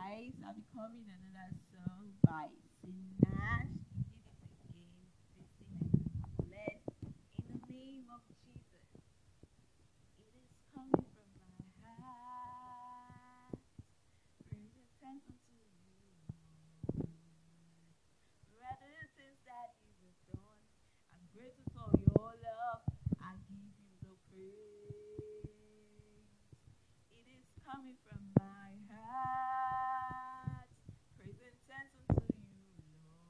guys. I'll be coming another song by Sinach. He did it again. This thing is blessed in the name of Jesus. It is coming from my heart. Praise and thanks unto you, Lord. Rather things that you have done. I'm grateful for your love. I give you the praise. It is coming from my heart. Praise and thanks unto you, Lord.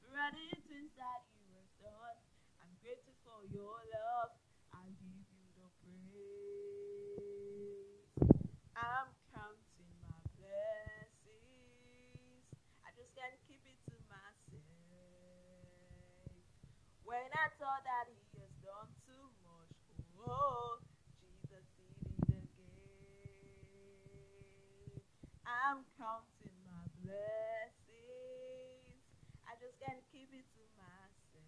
For all the things that you have done, I'm grateful for your love. I give you the praise. I'm counting my blessings. I just can't keep it to myself. When I thought that he has done too much, oh, Jesus did it again. I'm counting my blessings. I just can't keep it to myself.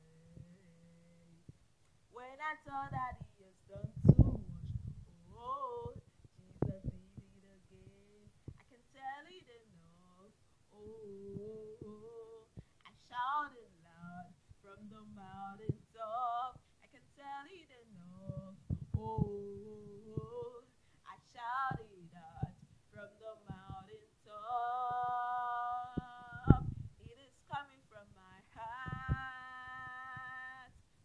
When I thought that he has done too much, oh, Jesus did it again. I can tell it enough. Oh, I shouted loud from the mountain top. I can tell it enough. Oh, I shouted out from the mountain top. It is coming from my heart.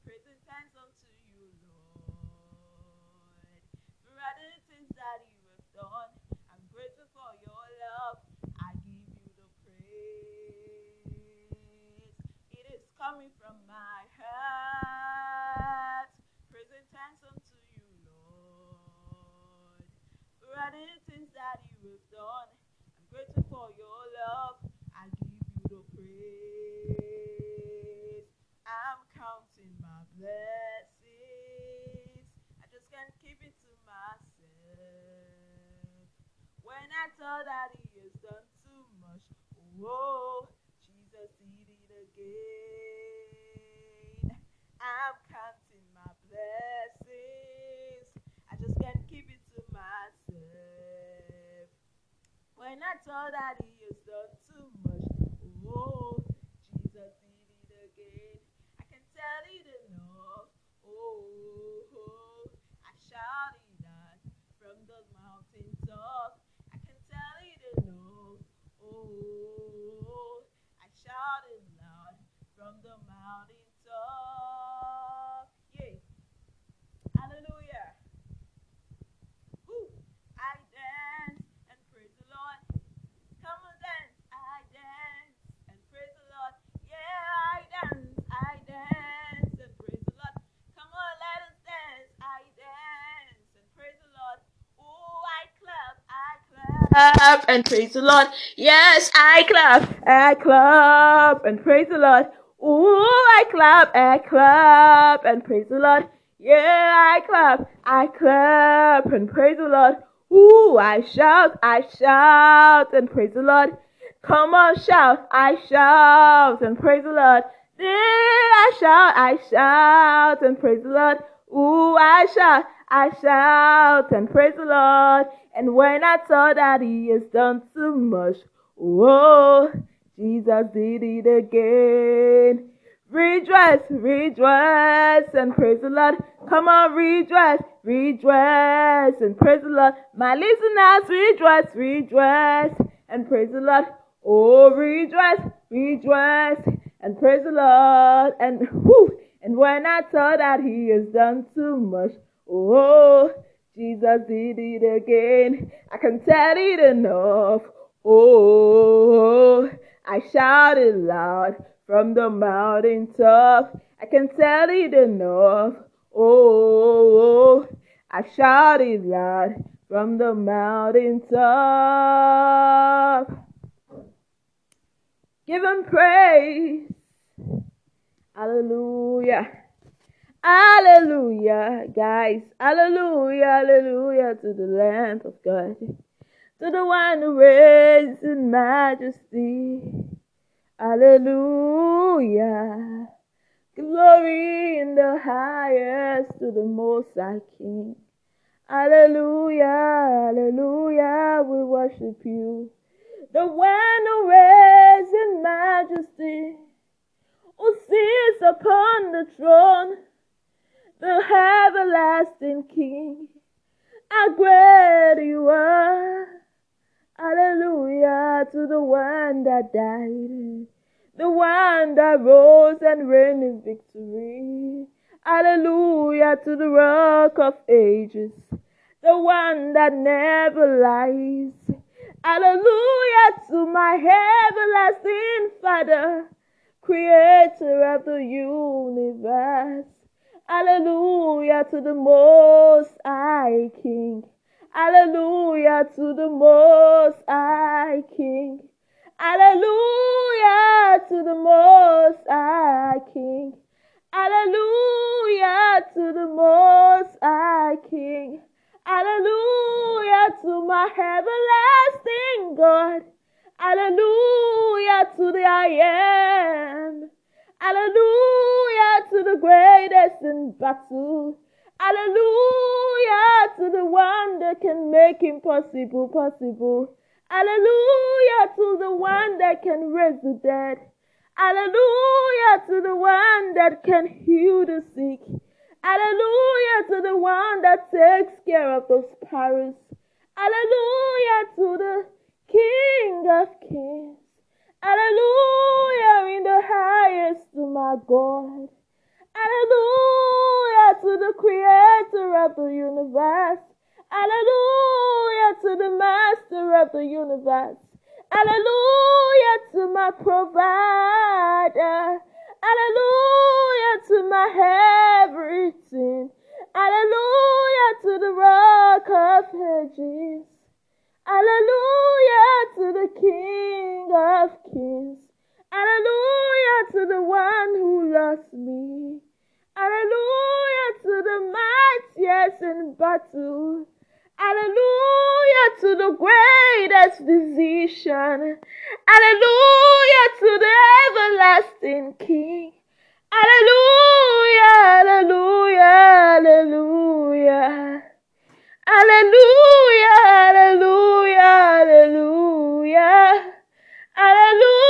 Praise and thanks unto you, Lord. For all the things that you have done, I'm grateful for your love. I give you the praise. It is coming from my heart. Praise and thanks unto you, Lord. For all the things that you have done, I'm grateful for your love. I give you the praise. I'm counting my blessings. I just can't keep it to myself. When I thought that he has done too much, oh, Jesus did it again. I'm counting my blessings. I just can't keep it to myself. I thought that he has done too much, oh, Jesus did it again. I can tell it enough. Oh, I shouted out from the mountain top. I can tell it enough. Oh, I shouted loud from the mountain clap and praise the Lord. Yes, I clap. I clap and praise the Lord. Ooh, I clap. I clap and praise the Lord. Yeah, I clap. I clap and praise the Lord. Ooh, I shout, I shout and praise the Lord. Come on, shout, I shout and praise the Lord. Yeah, I shout, I shout and praise the Lord. Ooh, I shout, I shout and praise the Lord. And when I thought that He has done too much, whoa, Jesus did it again. Rejoice, rejoice, and praise the Lord. Come on, rejoice, rejoice, and praise the Lord. My listeners, rejoice, rejoice, and praise the Lord. Oh, rejoice, rejoice, and praise the Lord. And whew, and when I thought that He has done too much, oh, Jesus did it again. I can't tell it enough. Oh, I shouted loud from the mountain top. I can't tell it enough. Oh, I shouted loud from the mountain top. Give him praise. Hallelujah. Hallelujah, guys. Hallelujah, hallelujah to the Lamb of God. To the one who reigns in majesty. Hallelujah. Glory in the highest to the most high King. Hallelujah, hallelujah, we worship you. The one who reigns in majesty, who sits upon the throne, the everlasting King. How great you are! Hallelujah to the one that died, the one that rose and reigned in victory. Hallelujah to the rock of ages, the one that never lies. Hallelujah to my everlasting Father, creator of the universe. Hallelujah to the most high King. Hallelujah to the most high King. Hallelujah to the most high King. Hallelujah to the Most High King. Hallelujah to my everlasting God. Hallelujah to the I am. Hallelujah to the greatest in battle. Hallelujah to the one that can make impossible possible. Hallelujah to the one that can raise the dead. Hallelujah to the one that can heal the sick. Hallelujah to the one that takes care of those sparrows. Hallelujah to the King of Kings. Hallelujah in the highest to my God. Hallelujah to the creator of the universe. Hallelujah to the master of the universe. Hallelujah to my provider. Hallelujah to my everything. Hallelujah to the rock of ages. Hallelujah to the King of kings. Hallelujah to the one who loves me. In battle. Hallelujah to the greatest physician. Hallelujah to the everlasting King. Hallelujah, hallelujah, hallelujah. Hallelujah, hallelujah, hallelujah. Hallelujah,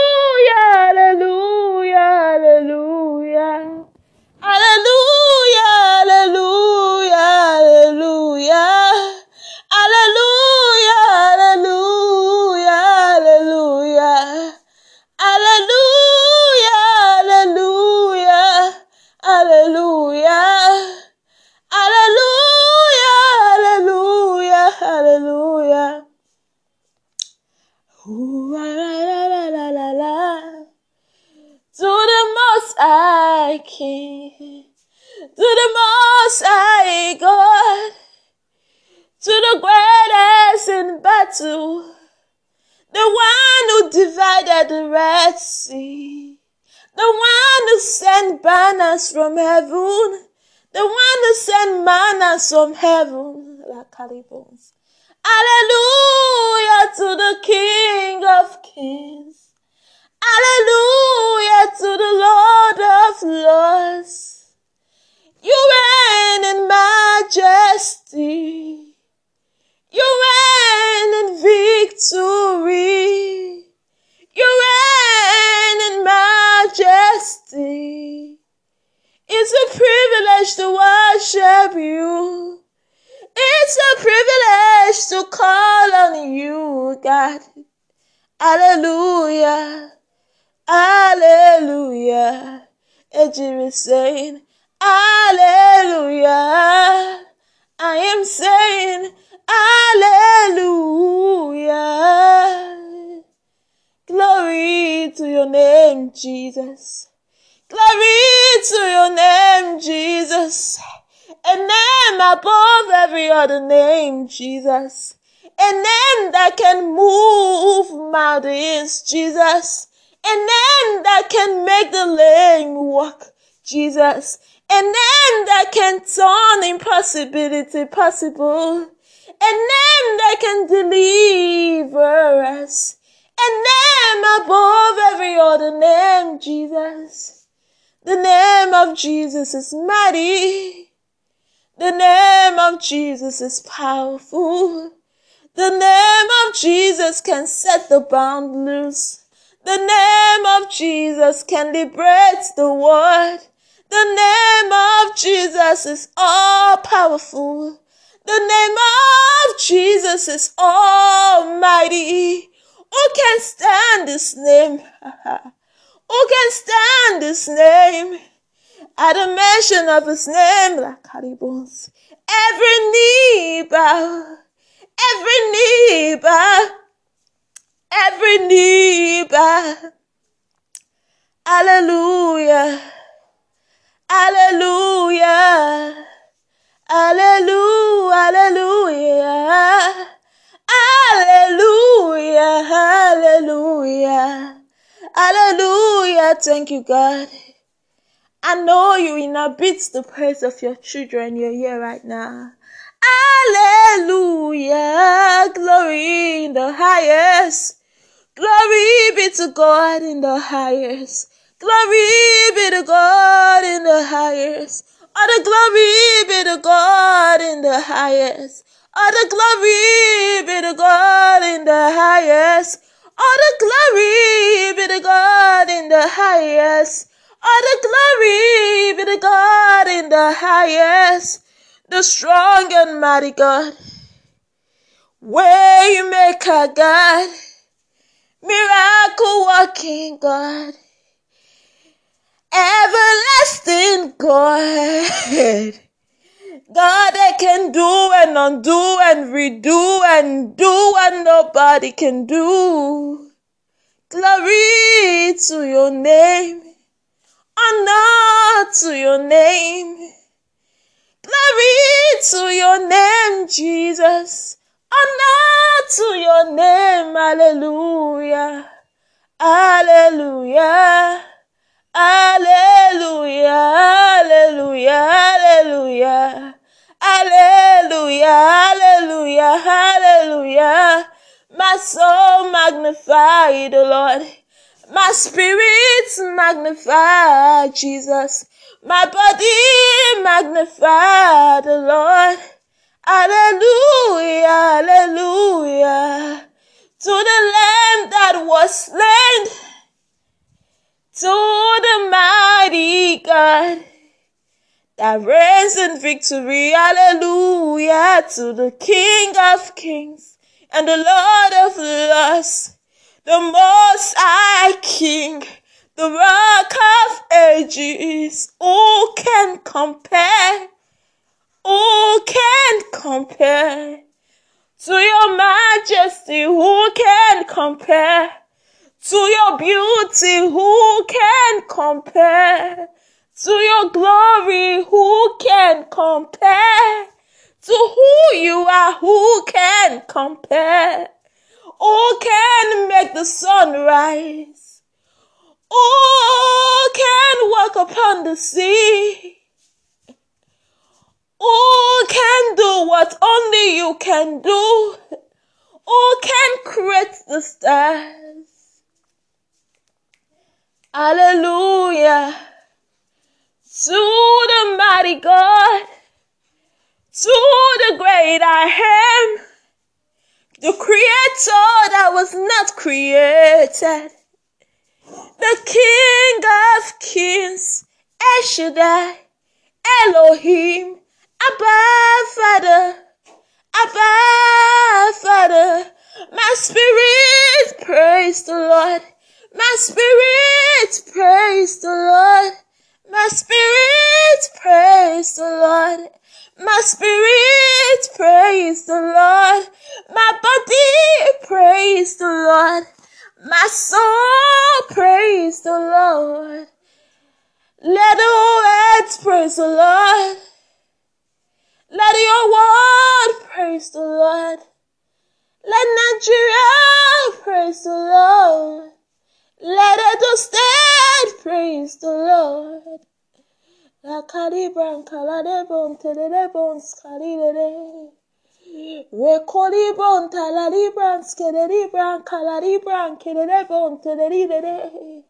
high King, to the most high God, to the greatest in battle, the one who divided the Red Sea, the one who sent banners from heaven, the one who sent manna from heaven, like cannibals. Hallelujah to the King of Kings. Hallelujah privilege to worship you. It's a privilege to call on you, God. Hallelujah. Hallelujah. Ejiri is saying, Hallelujah. I am saying, Hallelujah. Glory to your name, Jesus. Glory to your name, Jesus. A name above every other name, Jesus. A name that can move mountains, Jesus. A name that can make the lame walk, Jesus. A name that can turn impossibility possible. A name that can deliver us. A name above every other name, Jesus. The name of Jesus is mighty. The name of Jesus is powerful. The name of Jesus can set the bound loose. The name of Jesus can liberate the world. The name of Jesus is all powerful. The name of Jesus is almighty. Who can stand this name? Who can stand this name? At the mention of his name, like bones, every knee bow, every knee bow, every knee bow. Hallelujah, hallelujah, hallelujah, hallelujah, hallelujah, hallelujah, hallelujah. Thank you, God. I know you inhabit the praise of your children. You're here right now. Hallelujah. Glory in the highest. Glory be to God in the highest. Glory be to God in the highest. All the glory be to God in the highest. All the glory be to God in the highest. All the glory be to God in the highest. All the glory be to God in the highest, the strong and mighty God. Waymaker God, miracle working God, everlasting God. Can do and undo and redo and do what nobody can do. Glory to your name. Honor to your name. Glory to your name, Jesus. Honor to your name. Hallelujah. Hallelujah. Hallelujah. Hallelujah. Hallelujah. Hallelujah. Hallelujah. My soul magnify the Lord my spirit magnify Jesus. My body magnify the Lord. Hallelujah, hallelujah. To the Lamb that was slain. To the mighty God that reigns in victory. Hallelujah. To the King of kings and the Lord of lords the most high king, the rock of ages. Who can compare? Who can compare to your majesty? Who can compare to your beauty? Who can compare to your glory? Who can compare to who you are? Who can compare? Who can make the sun rise? Who can walk upon the sea? Who can do what only you can do? Who can create the stars? Hallelujah. To the mighty God, to the great I am. The creator that was not created, the King of kings, El Shaddai, Elohim, Abba Father, Abba Father, my spirit praise the Lord, my spirit praise the Lord, my spirit praise the Lord. My spirit praise the Lord. My body praise the Lord. My soul praise the Lord. Let the earth praise the Lord. Let your word praise the Lord. Let Nigeria praise the Lord. Let the state praise the Lord. La calibran caladebon teledebon scalidere. Recolibon talalibran skelebran caladibran keledebon teledere.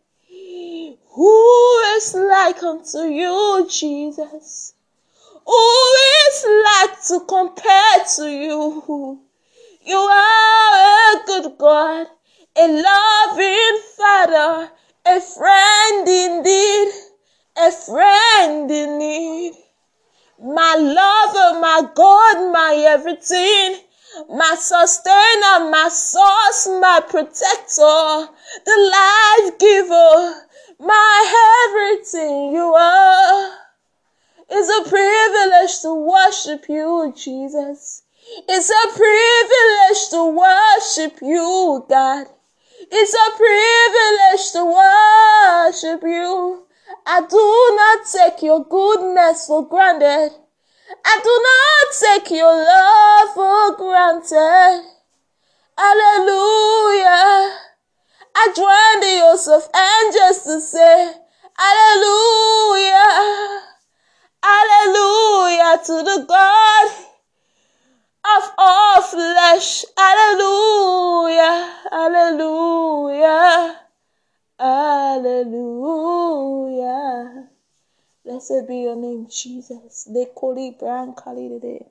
Who is like unto you, Jesus? Who is like to compare to you? You are a good God, a loving Father, a friend indeed, a friend in need. My lover, oh my God, my everything, my sustainer, my source, my protector, the life giver, my everything you are. It's a privilege to worship you, Jesus. It's a privilege to worship you, God. It's a privilege to worship you. I do not take your goodness for granted. I do not take your love for granted. Hallelujah. I join the host of angels to say, Jesus. They call it Brian Kali today.